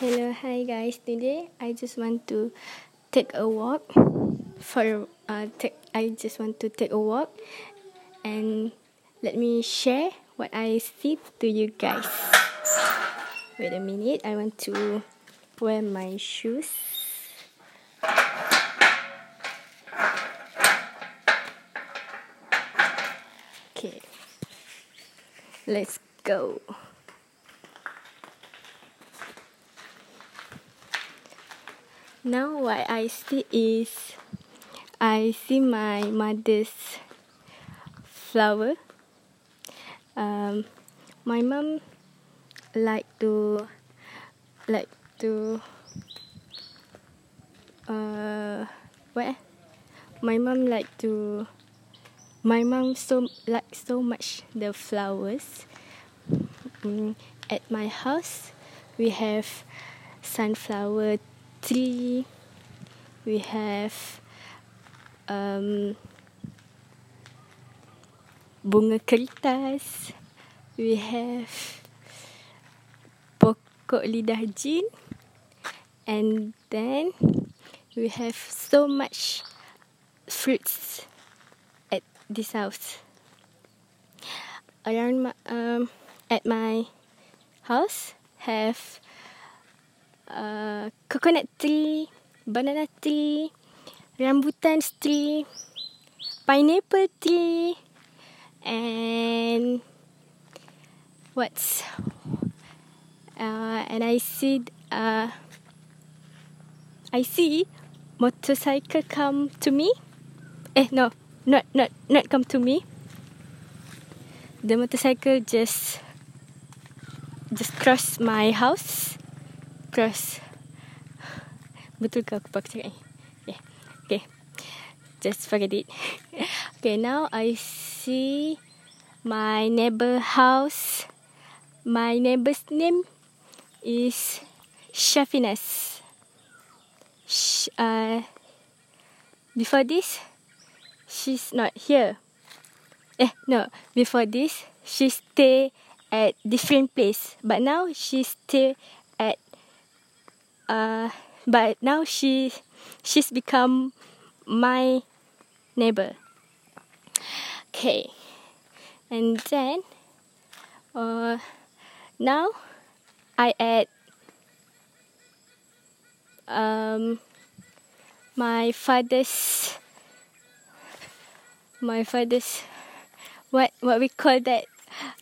Hello, hi guys. Today I just want to take a walk for uh take I just want to take a walk and let me share what I see to you guys. Wait a minute, I want to wear my shoes. Okay. Let's go. Now what I see is I see my mother's flower. Um, my mum like to like to uh what? My mum like to my mum so like so much the flowers. Mm, at my house we have sunflower tree. We have um, bunga kertas. We have pokok lidah jin. And then we have so much fruits at this house. Around my, um, at my house have uh, coconut tree, banana tree, rambutan tree, pineapple tree, and what's uh, and I see uh, I see motorcycle come to me. Eh no, not not not come to me. The motorcycle just just cross my house cross. Betul ke aku pakai cakap ni? Yeah. Okay. Just forget it. okay, now I see my neighbor house. My neighbor's name is Shafinas. Sh- uh, before this, she's not here. Eh, no. Before this, she stay at different place. But now she stay at uh, but now she she's become my neighbor. Okay, and then uh, now I add um my father's my father's what what we call that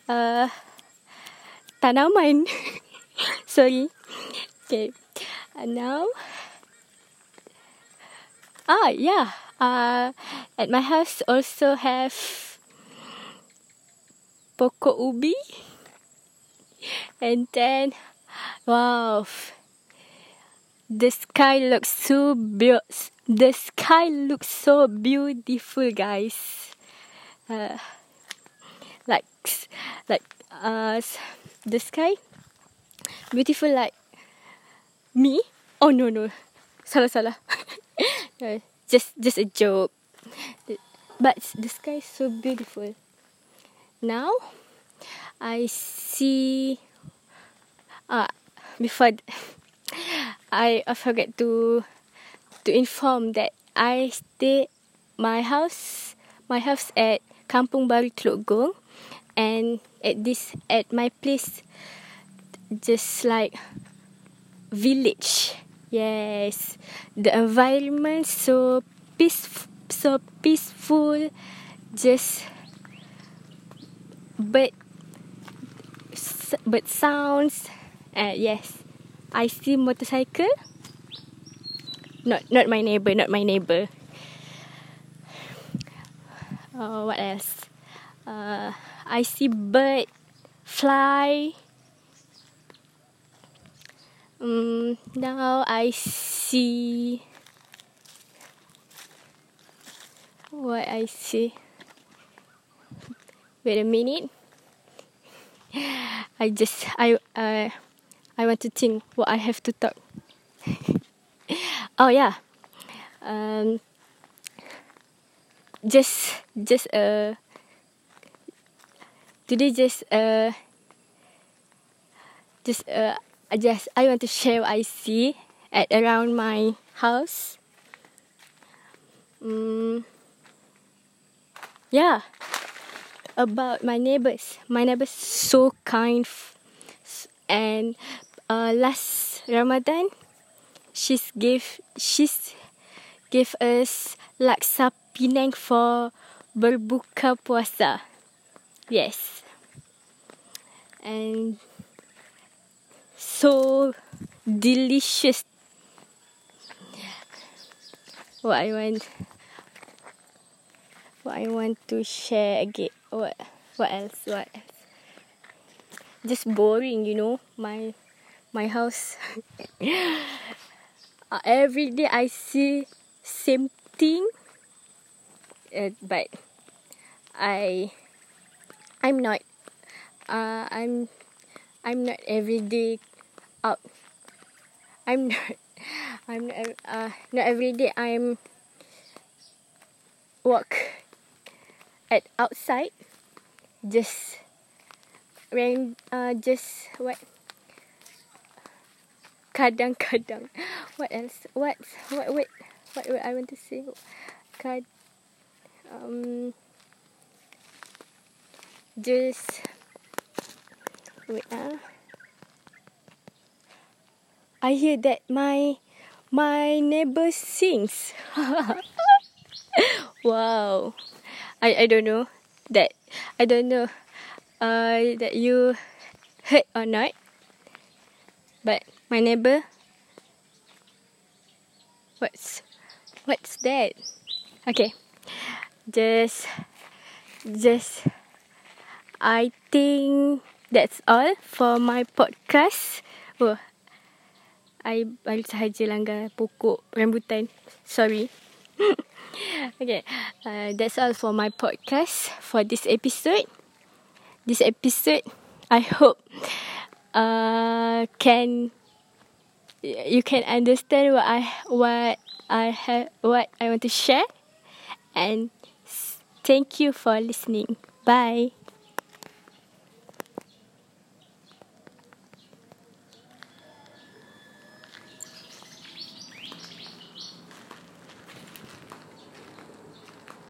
uh tanaman. Sorry. Okay and now, ah, yeah. Uh, at my house also have pokok ubi. And then, wow, the sky looks so beautiful. The sky looks so beautiful, guys. Uh, like, like, uh, the sky beautiful like Me? Oh no no. Salah salah. just just a joke. But the sky is so beautiful. Now I see uh, before I I forget to to inform that I stay my house my house at Kampung Baru Teluk Gong and at this at my place just like village. Yes, the environment so peaceful, so peaceful. Just but but sounds. Uh, yes, I see motorcycle. Not not my neighbor, not my neighbor. Uh, what else? Uh, I see bird fly. Um, now I see what I see. Wait a minute. I just I uh I want to think what I have to talk. oh yeah. Um just just uh today just uh just uh I just I want to share what I see at around my house. Mm, yeah. About my neighbors. My neighbors so kind and uh, last Ramadan she's gave she's give us laksa Penang for berbuka puasa. Yes. And so delicious. What I want what I want to share again. What what else? What else? Just boring, you know. My my house. uh, every day I see same thing uh, but I I'm not uh, I'm I'm not everyday out. I'm not I'm not, uh, not every day I'm walk at outside. Just rain uh, just what? Kadang-kadang what else? What what wait what, what I want to say? Kad um, just wait ah. I hear that my my neighbor sings. wow. I I don't know that I don't know uh that you heard or not. But my neighbor What's what's that? Okay just just I think that's all for my podcast. Oh, I baru sahaja langgar pokok rambutan. Sorry. okay, uh, that's all for my podcast for this episode. This episode, I hope uh, can you can understand what I what I have what I want to share and Thank you for listening. Bye.